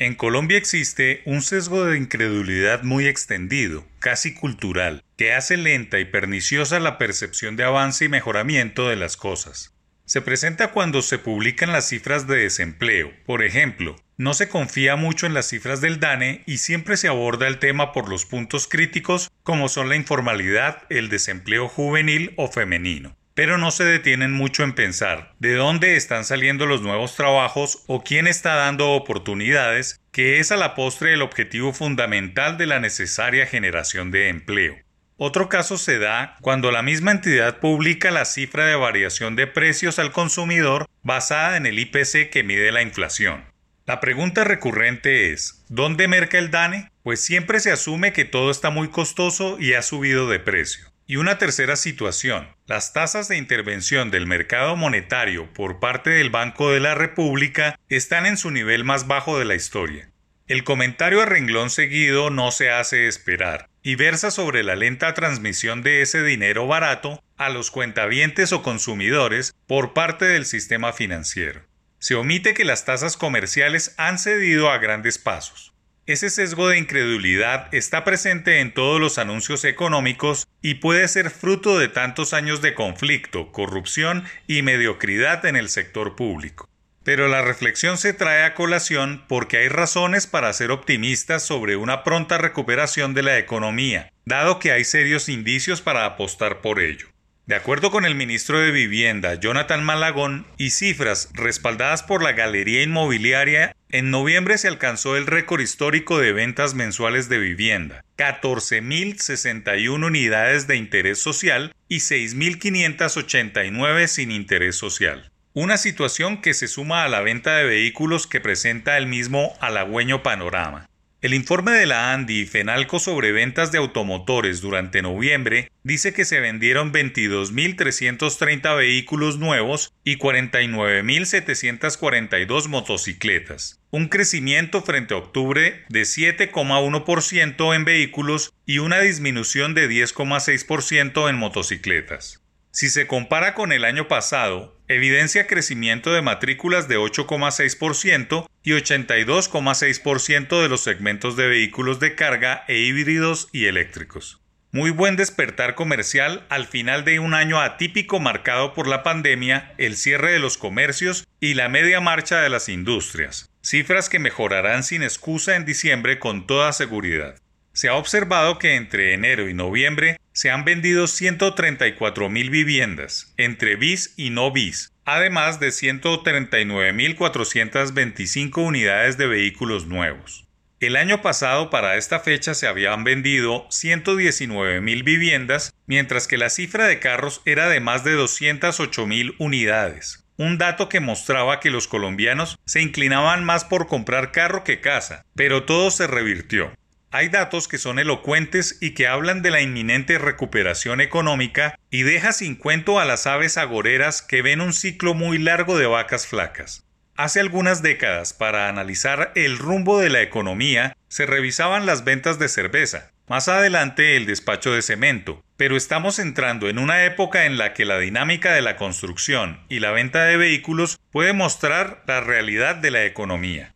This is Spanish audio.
En Colombia existe un sesgo de incredulidad muy extendido, casi cultural, que hace lenta y perniciosa la percepción de avance y mejoramiento de las cosas. Se presenta cuando se publican las cifras de desempleo. Por ejemplo, no se confía mucho en las cifras del DANE y siempre se aborda el tema por los puntos críticos como son la informalidad, el desempleo juvenil o femenino pero no se detienen mucho en pensar de dónde están saliendo los nuevos trabajos o quién está dando oportunidades, que es a la postre el objetivo fundamental de la necesaria generación de empleo. Otro caso se da cuando la misma entidad publica la cifra de variación de precios al consumidor basada en el IPC que mide la inflación. La pregunta recurrente es, ¿dónde merca el DANE? Pues siempre se asume que todo está muy costoso y ha subido de precio. Y una tercera situación, las tasas de intervención del mercado monetario por parte del Banco de la República están en su nivel más bajo de la historia. El comentario a renglón seguido no se hace esperar y versa sobre la lenta transmisión de ese dinero barato a los cuentavientes o consumidores por parte del sistema financiero. Se omite que las tasas comerciales han cedido a grandes pasos. Ese sesgo de incredulidad está presente en todos los anuncios económicos y puede ser fruto de tantos años de conflicto, corrupción y mediocridad en el sector público. Pero la reflexión se trae a colación porque hay razones para ser optimistas sobre una pronta recuperación de la economía, dado que hay serios indicios para apostar por ello. De acuerdo con el ministro de Vivienda, Jonathan Malagón, y cifras respaldadas por la Galería Inmobiliaria, en noviembre se alcanzó el récord histórico de ventas mensuales de vivienda, 14.061 unidades de interés social y 6.589 sin interés social. Una situación que se suma a la venta de vehículos que presenta el mismo halagüeño panorama. El informe de la ANDI y FENALCO sobre ventas de automotores durante noviembre dice que se vendieron 22.330 vehículos nuevos y 49.742 motocicletas, un crecimiento frente a octubre de 7,1% en vehículos y una disminución de 10,6% en motocicletas. Si se compara con el año pasado, evidencia crecimiento de matrículas de 8,6% y 82,6% de los segmentos de vehículos de carga e híbridos y eléctricos. Muy buen despertar comercial al final de un año atípico marcado por la pandemia, el cierre de los comercios y la media marcha de las industrias, cifras que mejorarán sin excusa en diciembre con toda seguridad. Se ha observado que entre enero y noviembre se han vendido 134 mil viviendas, entre bis y no bis, además de 139.425 unidades de vehículos nuevos. El año pasado para esta fecha se habían vendido 119 mil viviendas, mientras que la cifra de carros era de más de 208 mil unidades. Un dato que mostraba que los colombianos se inclinaban más por comprar carro que casa, pero todo se revirtió. Hay datos que son elocuentes y que hablan de la inminente recuperación económica y deja sin cuento a las aves agoreras que ven un ciclo muy largo de vacas flacas. Hace algunas décadas, para analizar el rumbo de la economía, se revisaban las ventas de cerveza, más adelante el despacho de cemento, pero estamos entrando en una época en la que la dinámica de la construcción y la venta de vehículos puede mostrar la realidad de la economía.